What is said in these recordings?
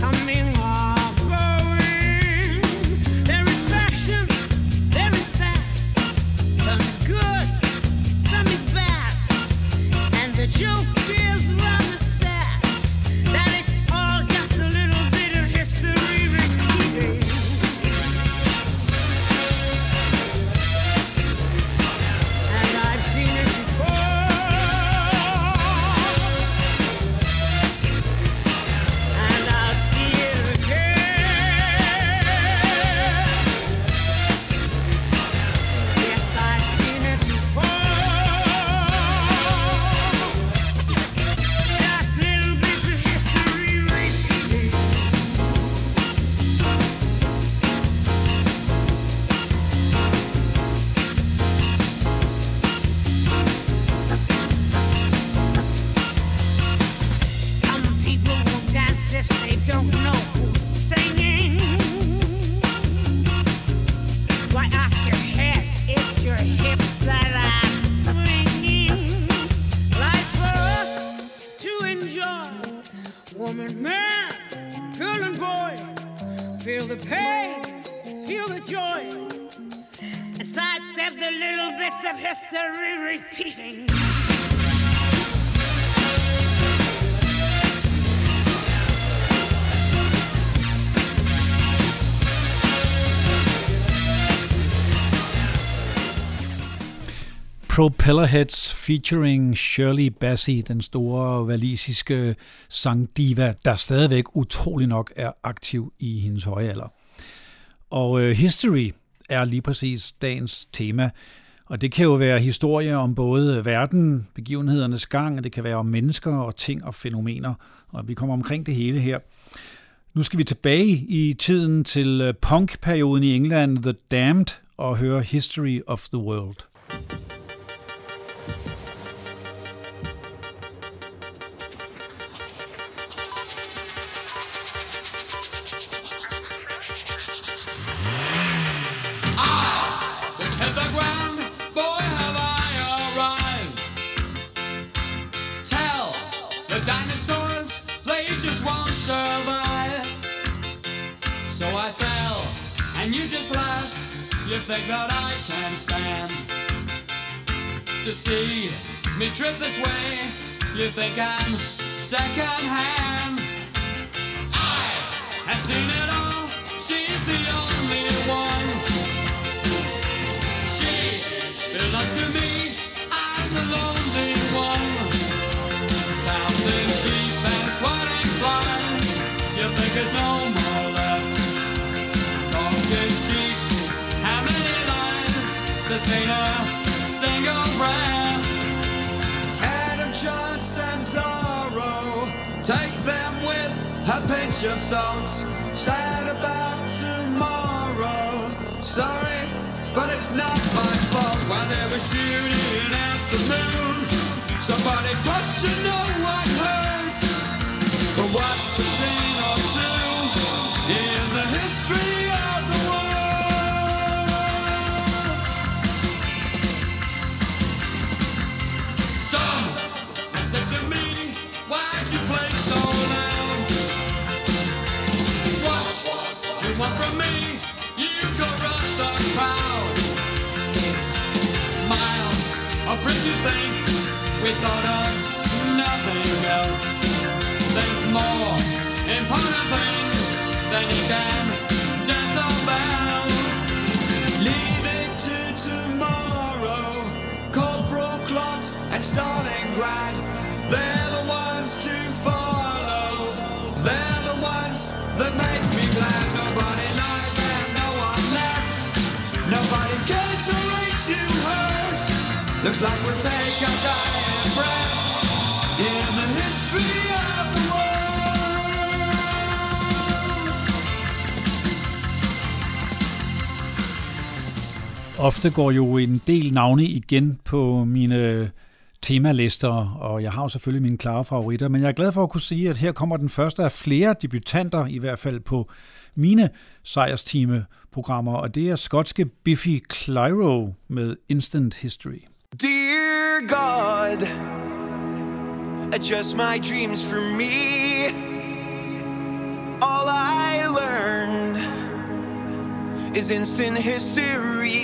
Coming Leatherheads featuring Shirley Bassey, den store valisiske sangdiva, der stadigvæk utrolig nok er aktiv i hendes høje alder. Og øh, history er lige præcis dagens tema, og det kan jo være historie om både verden, begivenhedernes gang, og det kan være om mennesker og ting og fænomener, og vi kommer omkring det hele her. Nu skal vi tilbage i tiden til øh, punkperioden i England, The Damned, og høre History of the World. Just You think that I can stand to see me trip this way? You think I'm second hand? I have seen it all. She's the only one. She belongs to me. I'm the lonely one. Counting sheep and swatting flies. You think there's no pinch of. Sad about tomorrow. Sorry, but it's not my fault. While they were shooting at the moon, somebody got to know what hurt. But what's We thought of nothing else. There's more important things than you can disavows. Leave it to tomorrow. Cold broke and Stalingrad. They're the ones to follow. They're the ones that make me glad. Nobody lies and no one left. Nobody cares to reach you hurt. Looks like we'll take our time. Ofte går jo en del navne igen på mine temalister, og jeg har jo selvfølgelig mine klare favoritter, men jeg er glad for at kunne sige, at her kommer den første af flere debutanter, i hvert fald på mine sejrstime-programmer, og det er skotske Biffy Clyro med Instant History. Dear God, adjust my dreams for me. All I learned is instant history.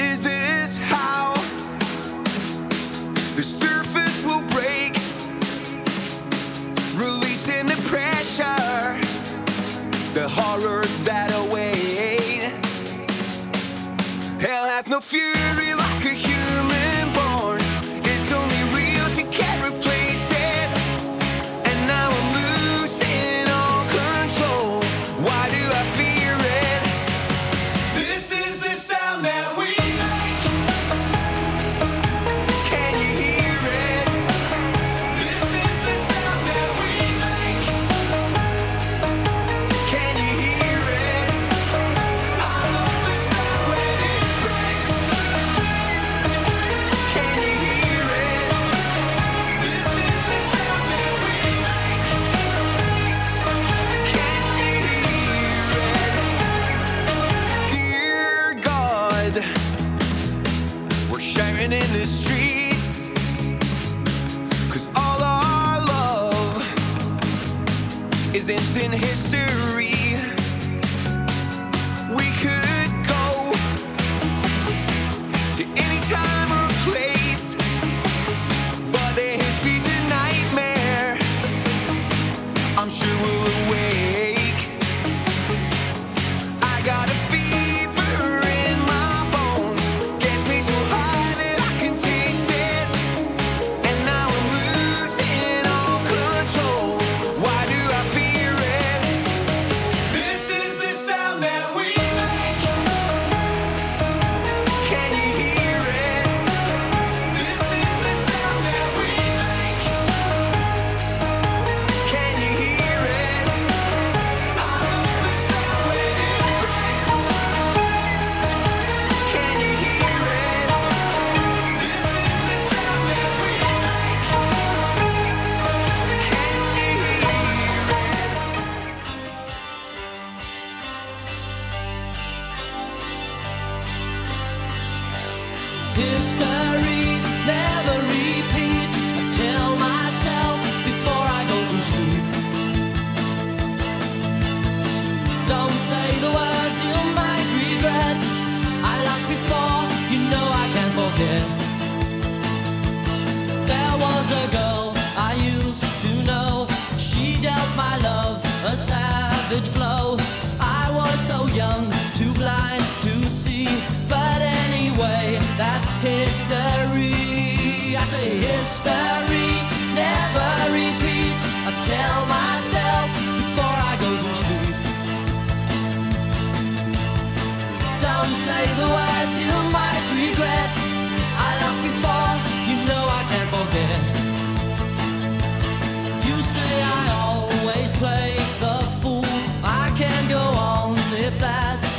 Is this how the surface will break? Releasing the pressure, the horrors that await. Hell hath no fury like a human.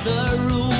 the rules.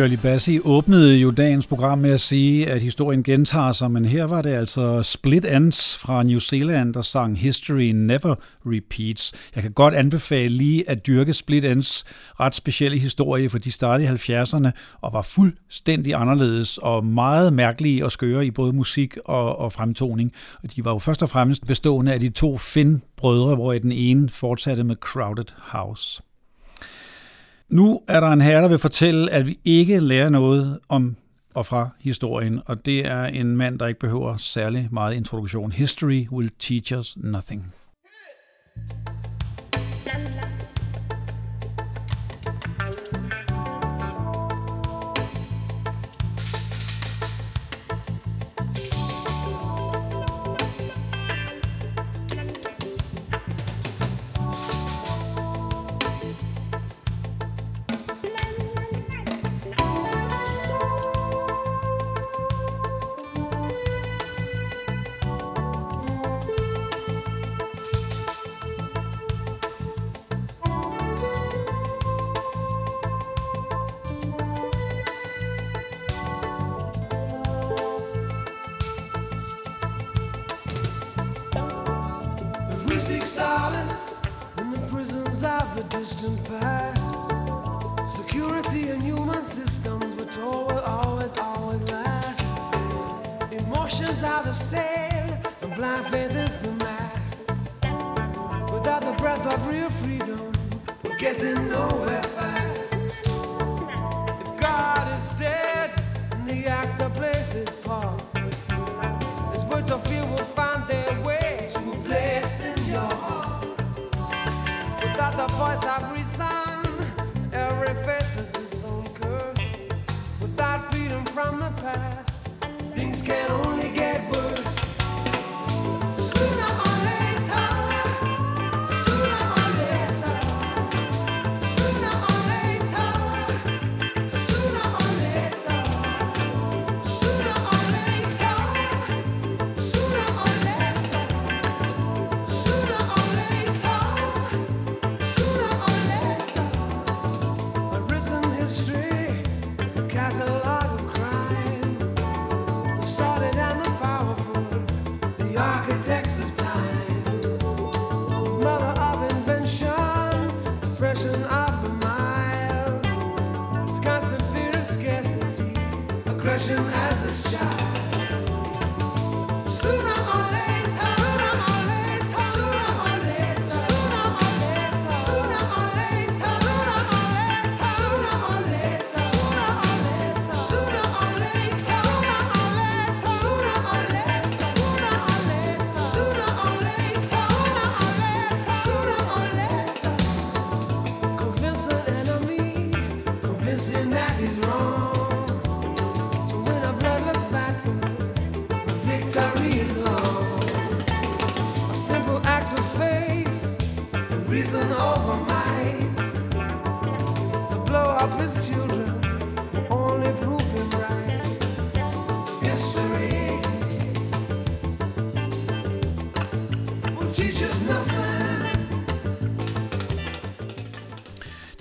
Shirley Bassey åbnede jo dagens program med at sige, at historien gentager sig, men her var det altså Split Ends fra New Zealand, der sang History Never Repeats. Jeg kan godt anbefale lige at dyrke Split Ends ret specielle historie, for de startede i 70'erne og var fuldstændig anderledes og meget mærkelige og skøre i både musik og, og fremtoning. Og de var jo først og fremmest bestående af de to Finn-brødre, hvor den ene fortsatte med Crowded House. Nu er der en herre, der vil fortælle, at vi ikke lærer noget om og fra historien, og det er en mand, der ikke behøver særlig meget introduktion. History will teach us nothing.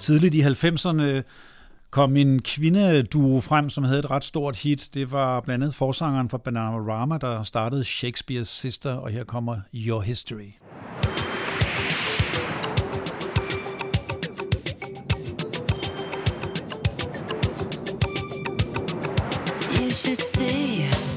Tidligt i 90'erne kom en kvindeduo frem, som havde et ret stort hit. Det var blandt andet forsangeren fra Bananarama, der startede Shakespeare's Sister, og her kommer Your History. You should see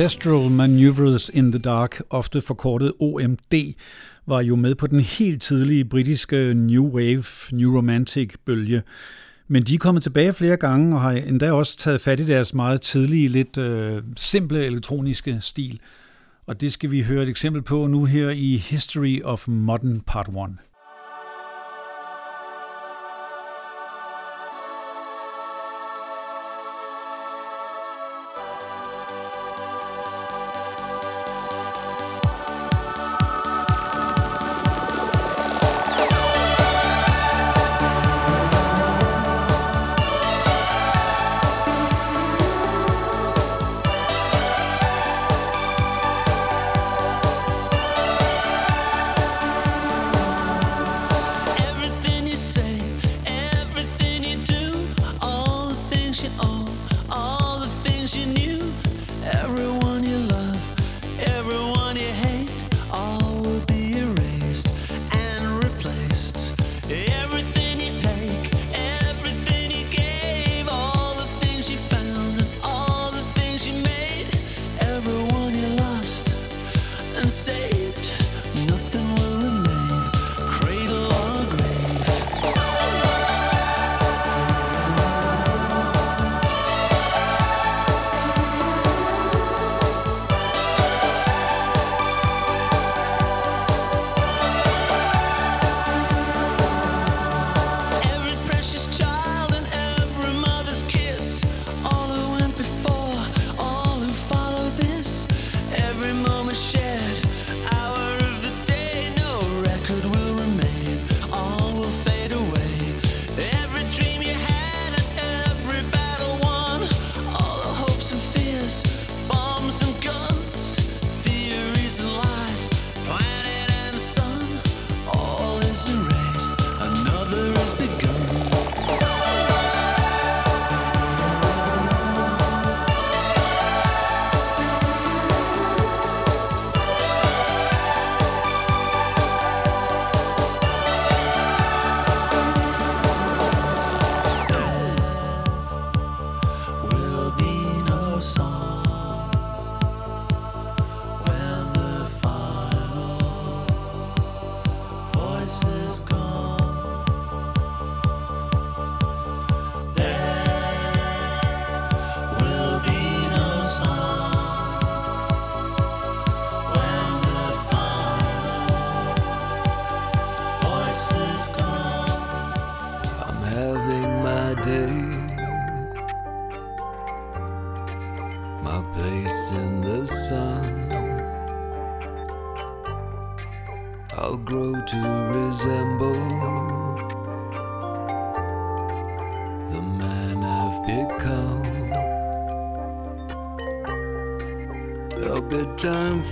Orchestral Maneuvers in the Dark, ofte forkortet OMD, var jo med på den helt tidlige britiske New Wave, New Romantic bølge. Men de er kommet tilbage flere gange og har endda også taget fat i deres meget tidlige, lidt øh, simple elektroniske stil. Og det skal vi høre et eksempel på nu her i History of Modern Part 1.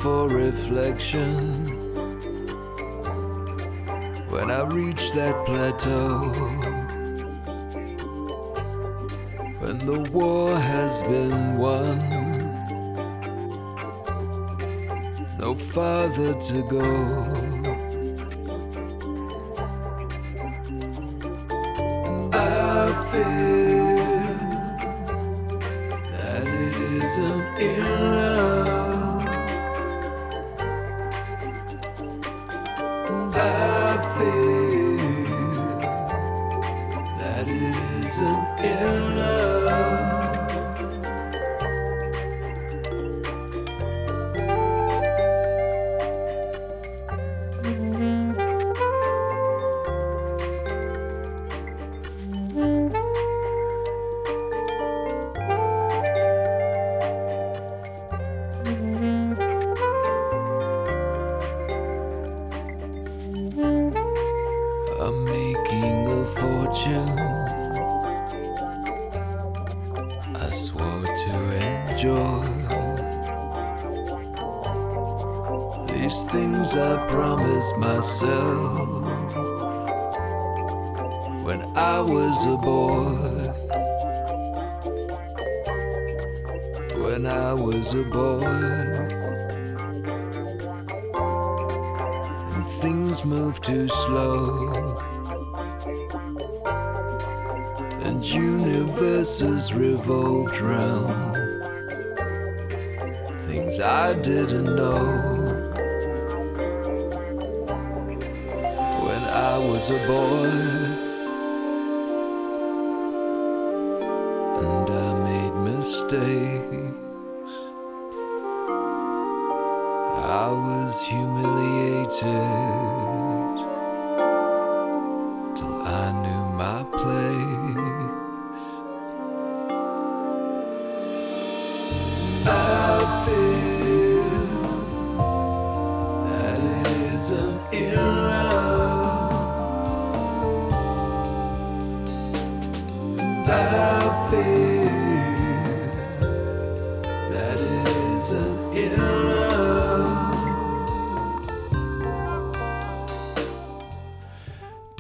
for reflection. When I reach that plateau, when the war has been won, no farther to go. too slow. And universes revolved round things I didn't know. When I was a boy. and I made mistakes.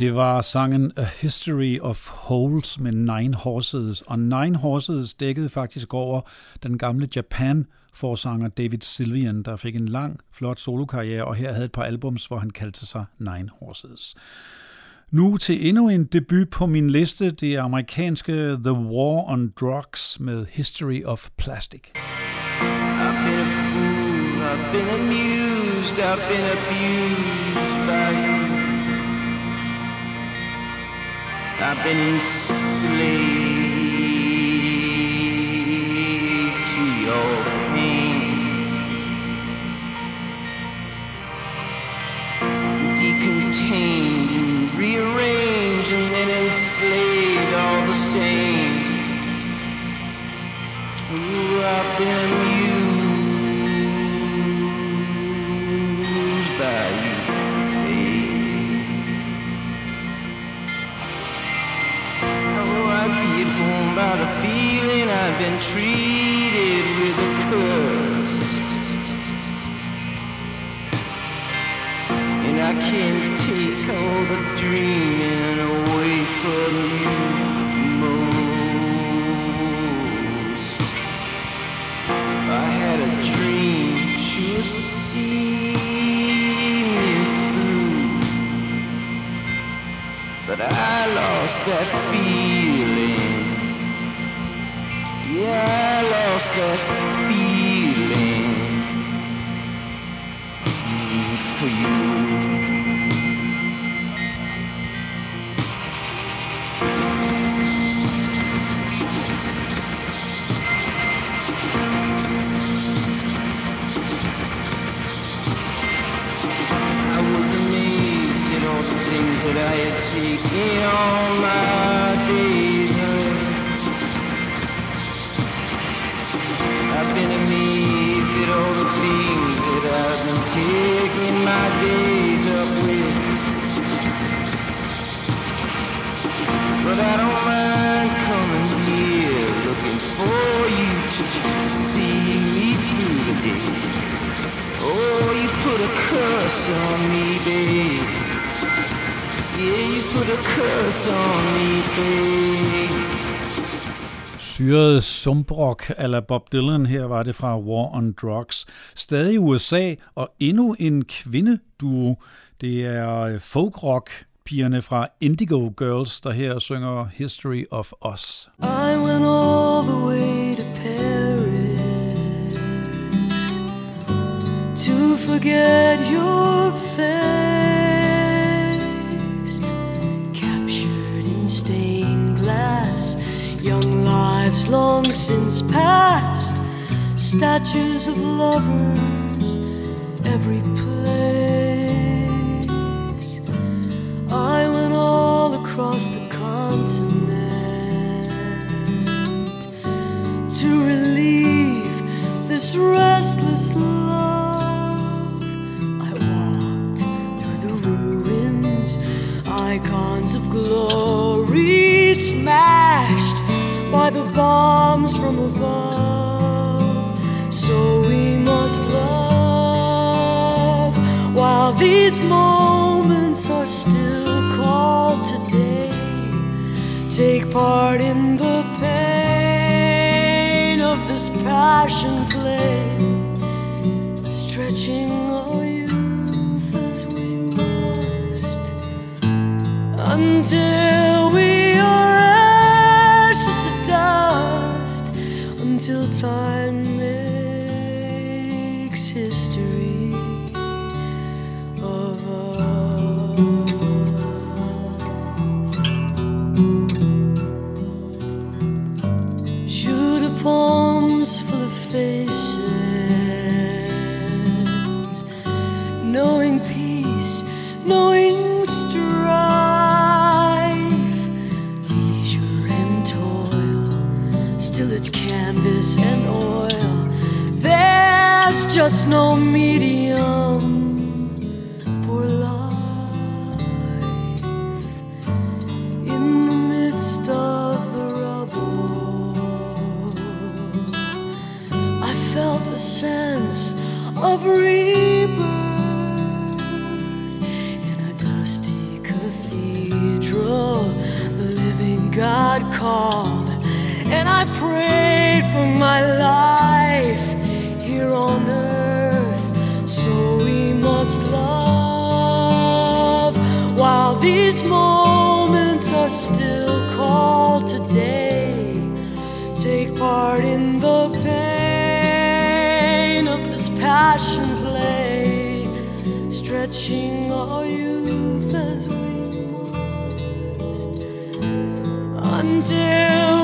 Det var sangen A History of Holes med Nine Horses, og Nine Horses dækkede faktisk over den gamle Japan forsanger David Sylvian, der fik en lang, flot solokarriere, og her havde et par albums, hvor han kaldte sig Nine Horses. Nu til endnu en debut på min liste, det er amerikanske The War on Drugs med History of Plastic. I've been a fool, I've been amused, I've been abused by you. I've been enslaved to your pain. Decontained rearranged and then enslaved all the same. Ooh, I've been by the feeling I've been treated with a curse. And I can't take all the dreaming Syret sumprock eller Bob Dylan, her var det fra War on Drugs. Stadig i USA, og endnu en kvindeduo. Det er øh, folkrock pigerne fra Indigo Girls, der her synger History of Us. I went all the way to Paris to forget your face. Lives long since past, statues of lovers every place. I went all across the continent to relieve this restless love. I walked through the ruins, icons of glory smashed by the bombs from above. So we must love while these moments are still called today. Take part in the pain of this passion play, stretching our youth as we must until us no medium for life in the midst of the rubble. I felt a sense of rebirth in a dusty cathedral. The living God called, and I prayed for my life here on earth love while these moments are still called today. Take part in the pain of this passion play, stretching our youth as we must until.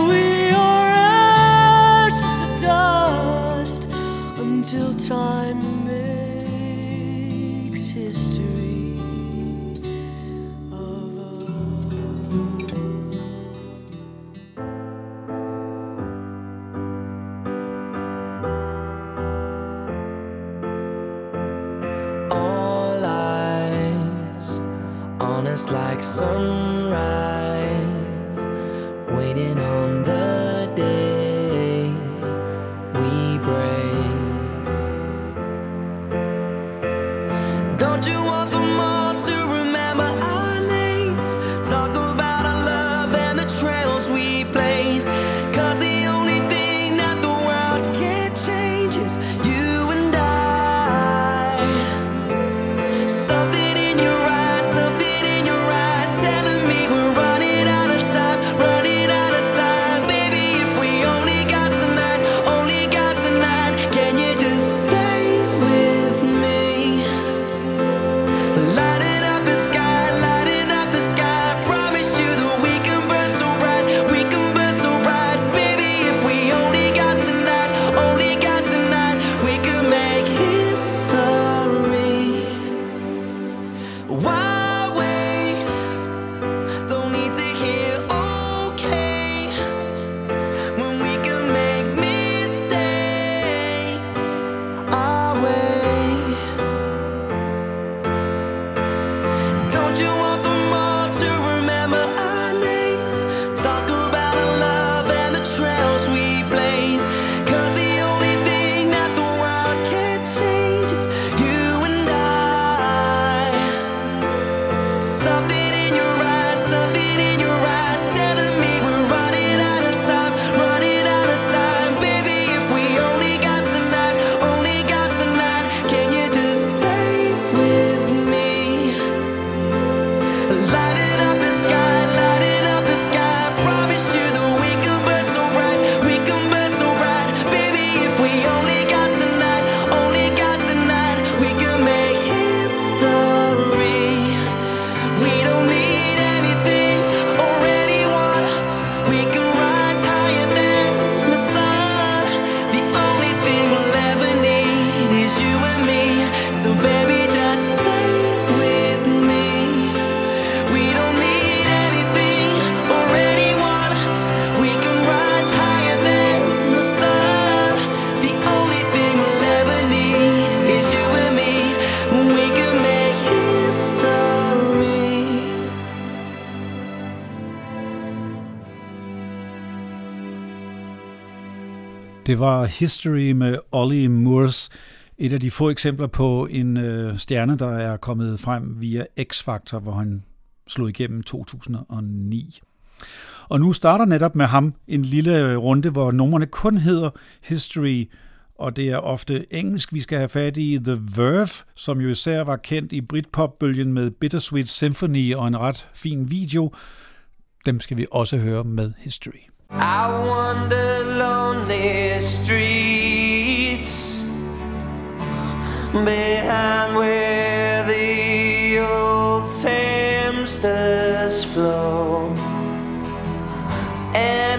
Det var History med Ollie Moores. Et af de få eksempler på en øh, stjerne, der er kommet frem via X-Factor, hvor han slog igennem 2009. Og nu starter netop med ham en lille øh, runde, hvor numrene kun hedder History, og det er ofte engelsk, vi skal have fat i. The Verve, som jo især var kendt i Britpop-bølgen med Bittersweet Symphony og en ret fin video, dem skal vi også høre med History. I wander lonely streets behind where the old Thames does flow. And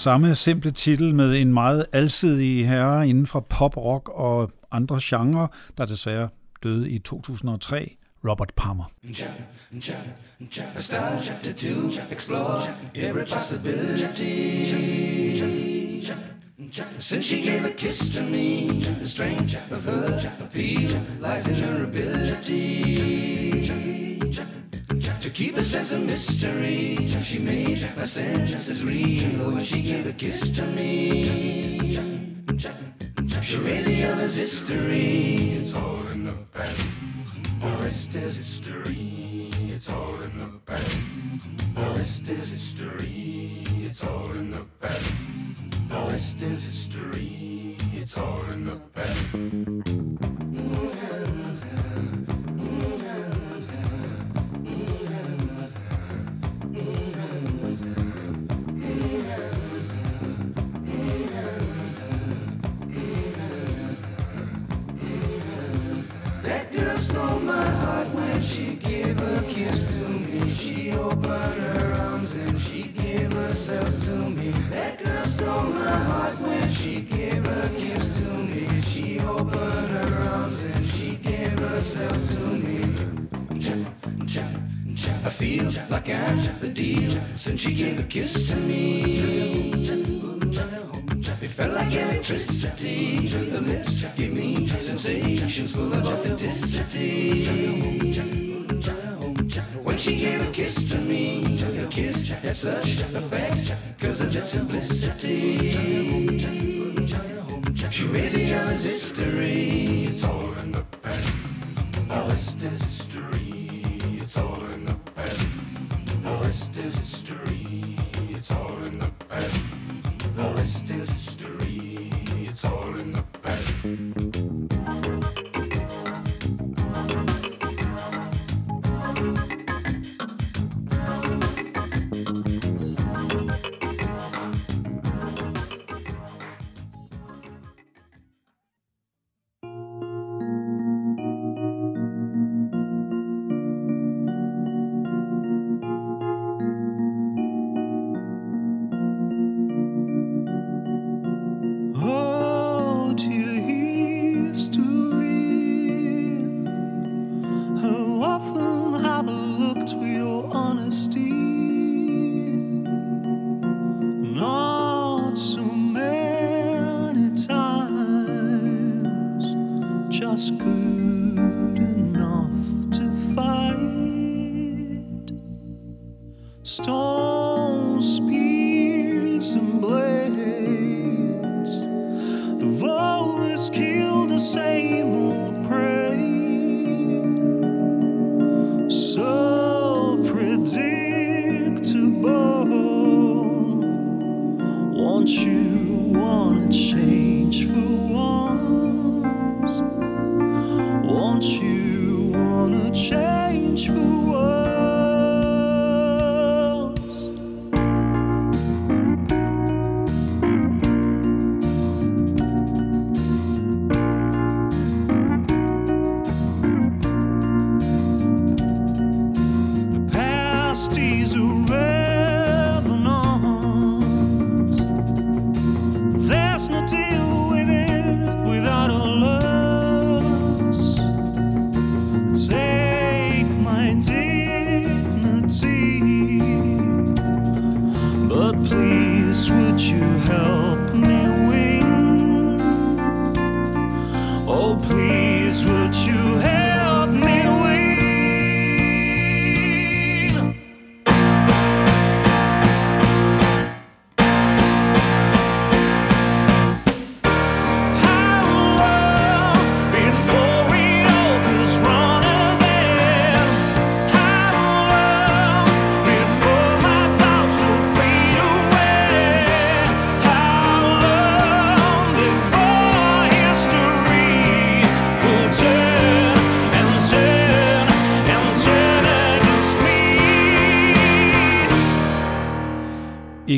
samme simple titel med en meget alsidig herre inden for pop, rock og andre genrer, der desværre døde i 2003, Robert Palmer. Since she gave a kiss to me, the strength of her appeal lies in her ability to keep a sense of mystery. She made my senses real when she gave a kiss to me. She made the others history. It's all in the past. The rest is history. It's all in the past. The rest is history. It's all in the past. The rest is history. It's all in the past. Mm-hmm. Stole my heart when she gave a kiss to me. She opened her arms and she gave herself to me. I feel like I'm the deal since she gave a kiss to me. It felt like electricity. The lips gave me sensations full of authenticity. When she gave a kiss to me, her kiss had such effect because of its simplicity. She the others history. It's all in the past. The rest is history. It's all in the past. The rest is history. It's all in the past. The rest is history. It's all in the past.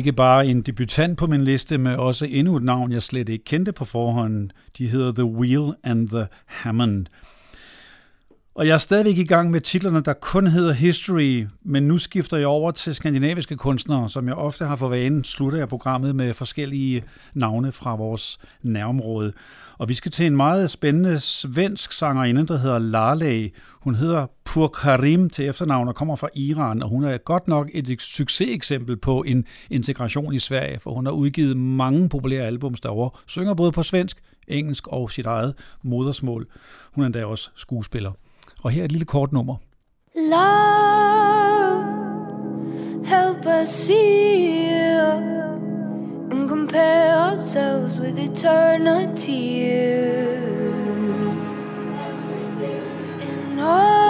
Ikke bare en debutant på min liste, men også endnu et navn, jeg slet ikke kendte på forhånd. De hedder The Wheel and the Hammond. Og jeg er stadigvæk i gang med titlerne, der kun hedder History, men nu skifter jeg over til skandinaviske kunstnere, som jeg ofte har for vane, slutter jeg programmet med forskellige navne fra vores nærområde. Og vi skal til en meget spændende svensk sangerinde, der hedder Laleh. Hun hedder Pur Karim til efternavn og kommer fra Iran, og hun er godt nok et succeseksempel på en integration i Sverige, for hun har udgivet mange populære albums derovre, synger både på svensk, engelsk og sit eget modersmål. Hun er endda også skuespiller. Og her er et lille kort nummer. Love, help us see and compare ourselves with eternity. And all,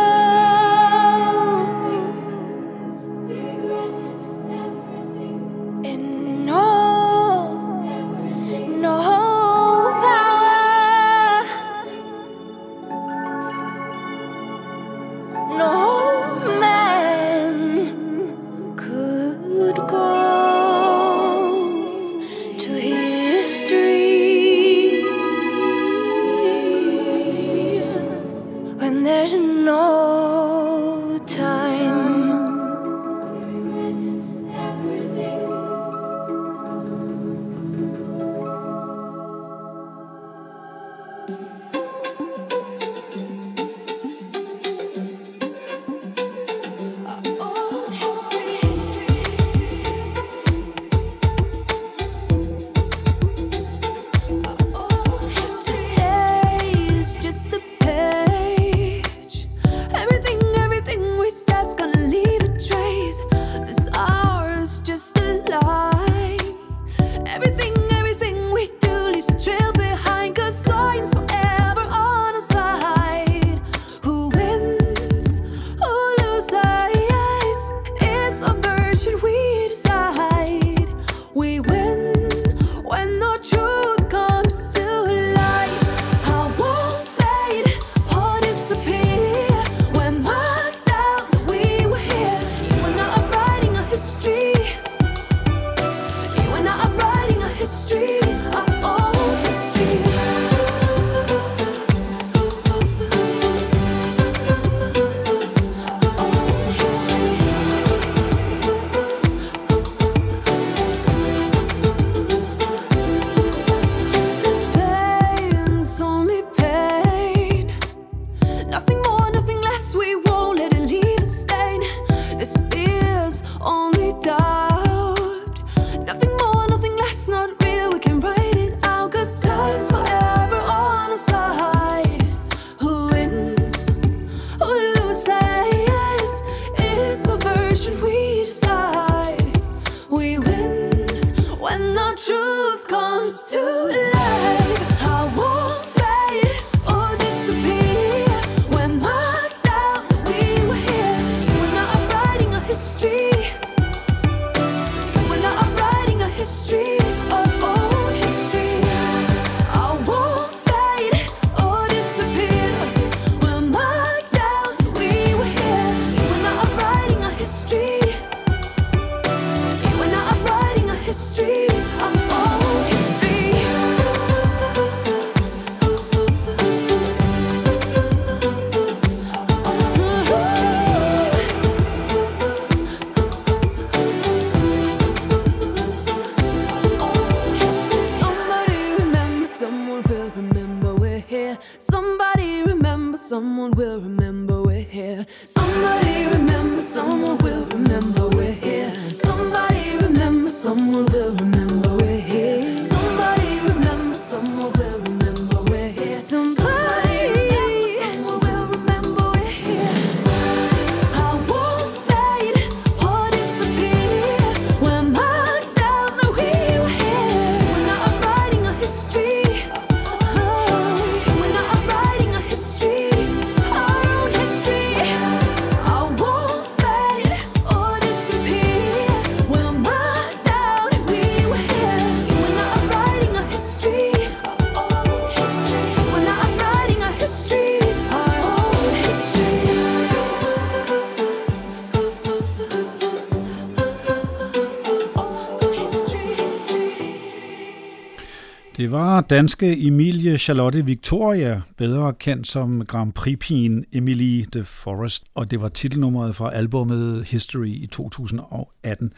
Det var danske Emilie Charlotte Victoria, bedre kendt som Grand Prix-pigen Emily de Forest, og det var titelnummeret fra albumet History i 2018.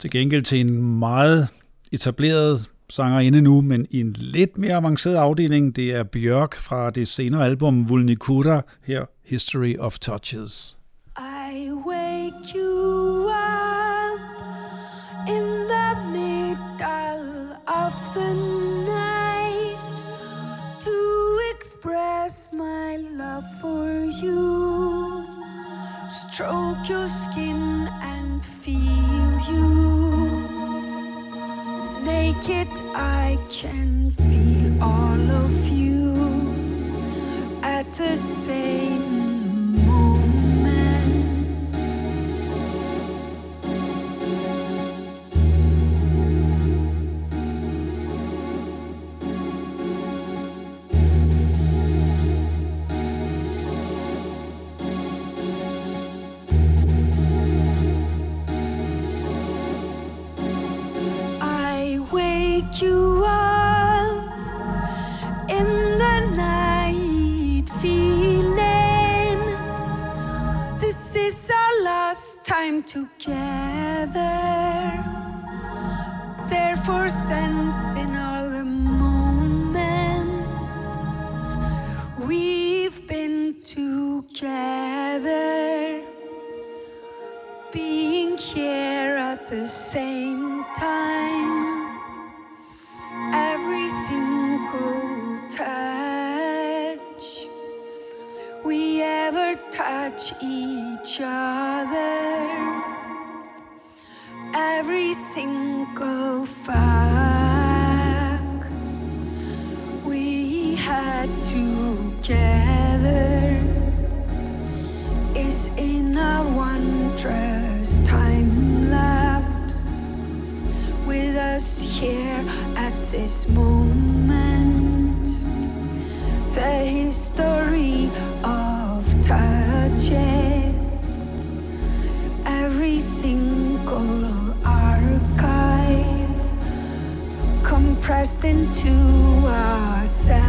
Til gengæld til en meget etableret sanger inde nu, men i en lidt mere avanceret afdeling. Det er Bjørk fra det senere album Vulnicura, her History of Touches. I wake you up in the middle of the night for you. Stroke your skin and feel you. Naked, I can feel all of you at the same you up in the night, feeling this is our last time together. Therefore, sensing all the moments we've been together being here at the same time. Touch we ever touch each other. Every single fuck we had together is in a wondrous time lapse with us here at this moment. The history of touches, every single archive compressed into a second.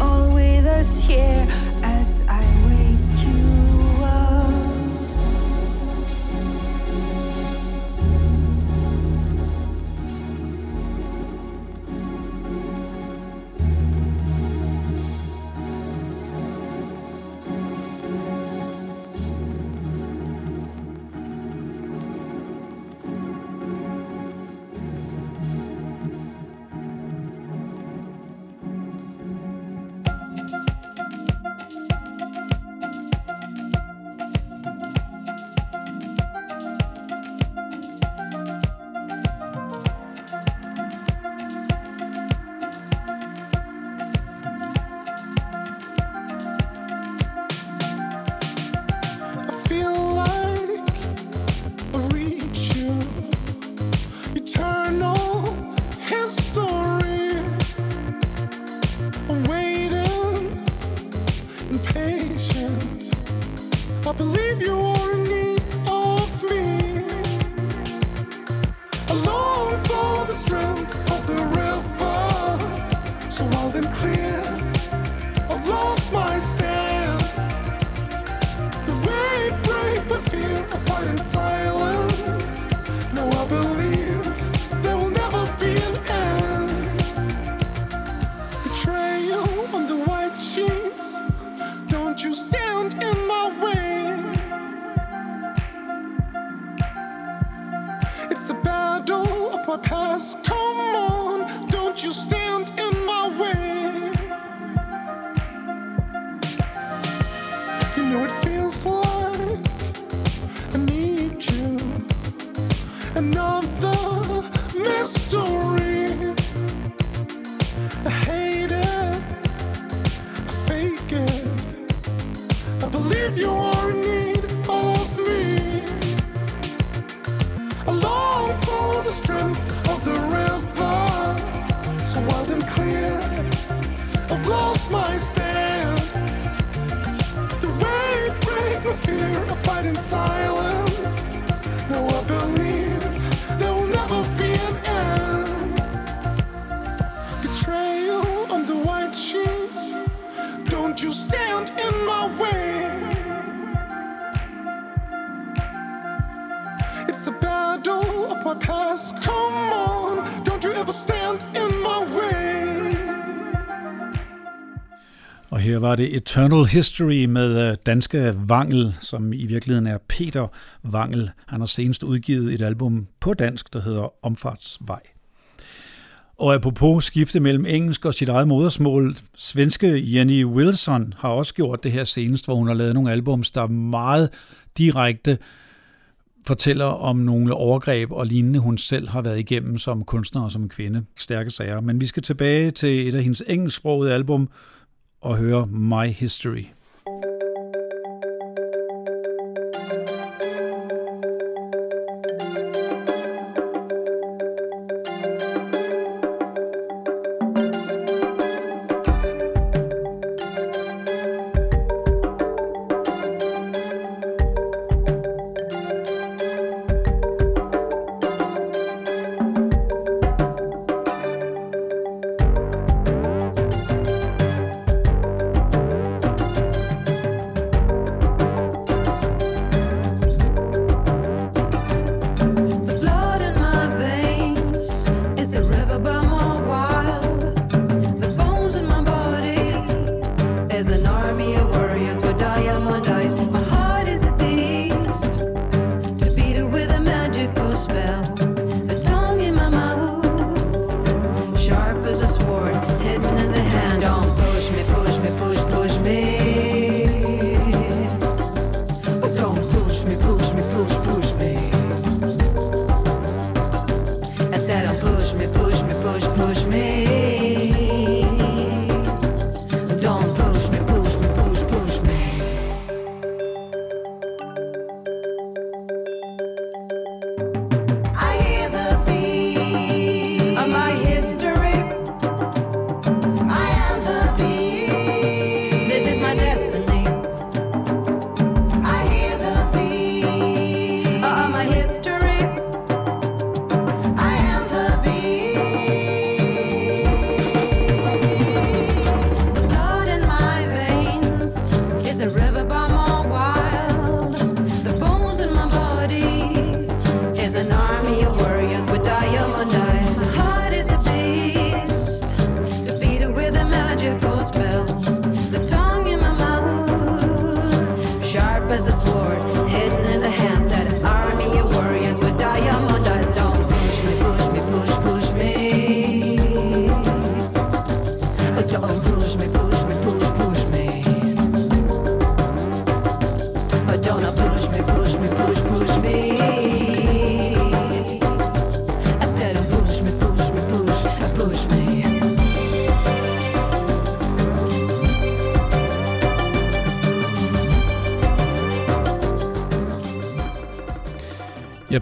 All with us here var det Eternal History med øh, danske Vangel, som i virkeligheden er Peter Vangel. Han har senest udgivet et album på dansk, der hedder Omfartsvej. Og apropos skifte mellem engelsk og sit eget modersmål, svenske Jenny Wilson har også gjort det her senest, hvor hun har lavet nogle albums, der meget direkte fortæller om nogle overgreb og lignende, hun selv har været igennem som kunstner og som kvinde. Stærke sager. Men vi skal tilbage til et af hendes engelsksprogede album og høre My History.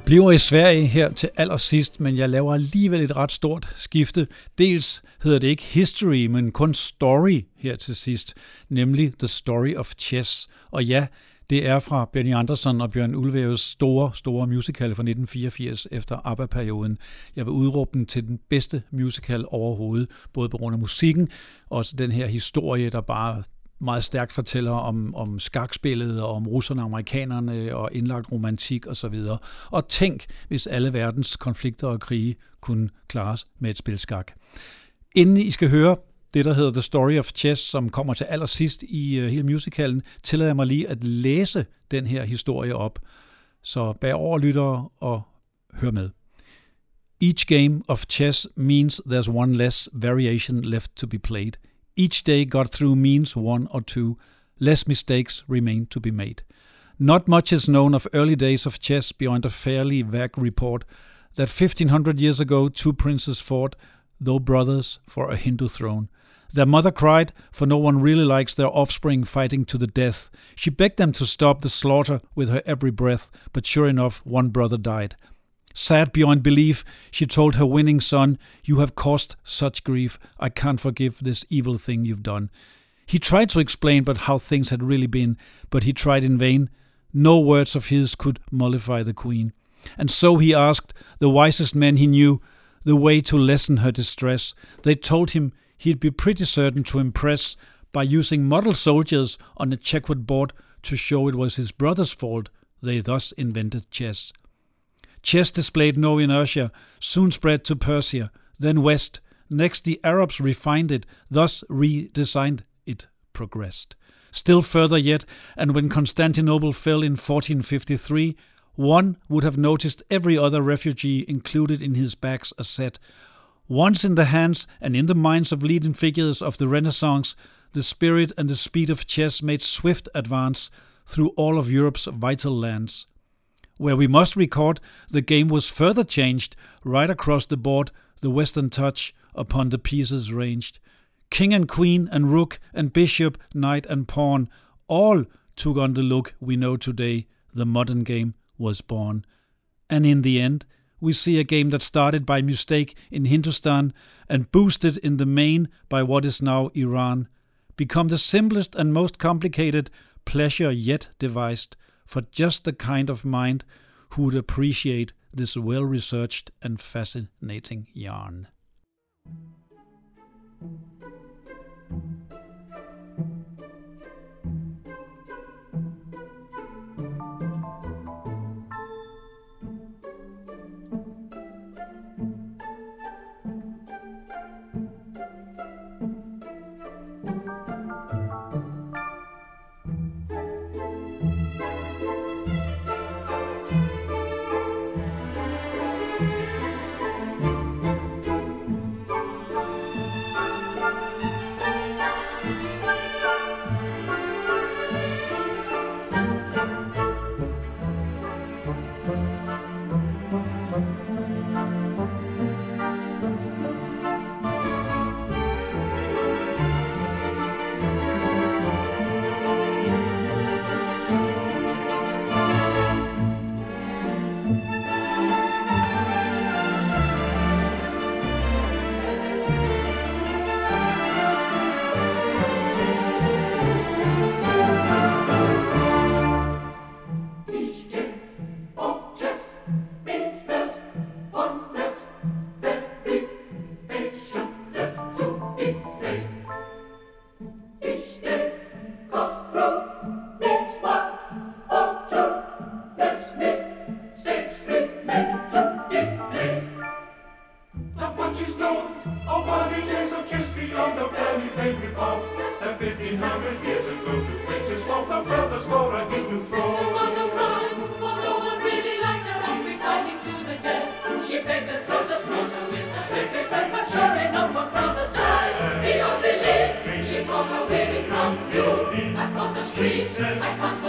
Bliver i Sverige her til allersidst, men jeg laver alligevel et ret stort skifte. Dels hedder det ikke History, men kun Story her til sidst, nemlig The Story of Chess. Og ja, det er fra Benny Andersson og Bjørn Ulvæves store, store musical fra 1984 efter ABBA-perioden. Jeg vil udråbe den til den bedste musical overhovedet, både på grund af musikken og også den her historie, der bare meget stærkt fortæller om, om skakspillet og om russerne og amerikanerne og indlagt romantik osv. Og, så og tænk, hvis alle verdens konflikter og krige kunne klares med et spil skak. Inden I skal høre det, der hedder The Story of Chess, som kommer til allersidst i øh, hele musicalen, tillader jeg mig lige at læse den her historie op. Så bær over lyttere og hør med. Each game of chess means there's one less variation left to be played. Each day got through means one or two. Less mistakes remain to be made. Not much is known of early days of chess beyond a fairly vague report that 1500 years ago two princes fought, though brothers, for a Hindu throne. Their mother cried, for no one really likes their offspring fighting to the death. She begged them to stop the slaughter with her every breath, but sure enough, one brother died. Sad beyond belief, she told her winning son, You have caused such grief. I can't forgive this evil thing you've done. He tried to explain but how things had really been, but he tried in vain. No words of his could mollify the queen. And so he asked the wisest men he knew the way to lessen her distress. They told him he'd be pretty certain to impress by using model soldiers on a checkered board to show it was his brother's fault they thus invented chess. Chess displayed no inertia, soon spread to Persia, then west. Next, the Arabs refined it, thus redesigned it, progressed. Still further yet, and when Constantinople fell in 1453, one would have noticed every other refugee included in his bags a set. Once in the hands and in the minds of leading figures of the Renaissance, the spirit and the speed of chess made swift advance through all of Europe's vital lands where we must record the game was further changed right across the board, the western touch upon the pieces ranged. King and queen and rook and bishop, knight and pawn, all took on the look we know today. The modern game was born. And in the end, we see a game that started by mistake in Hindustan and boosted in the main by what is now Iran, become the simplest and most complicated pleasure yet devised for just the kind of mind who would appreciate this well researched and fascinating yarn. Grief, I can't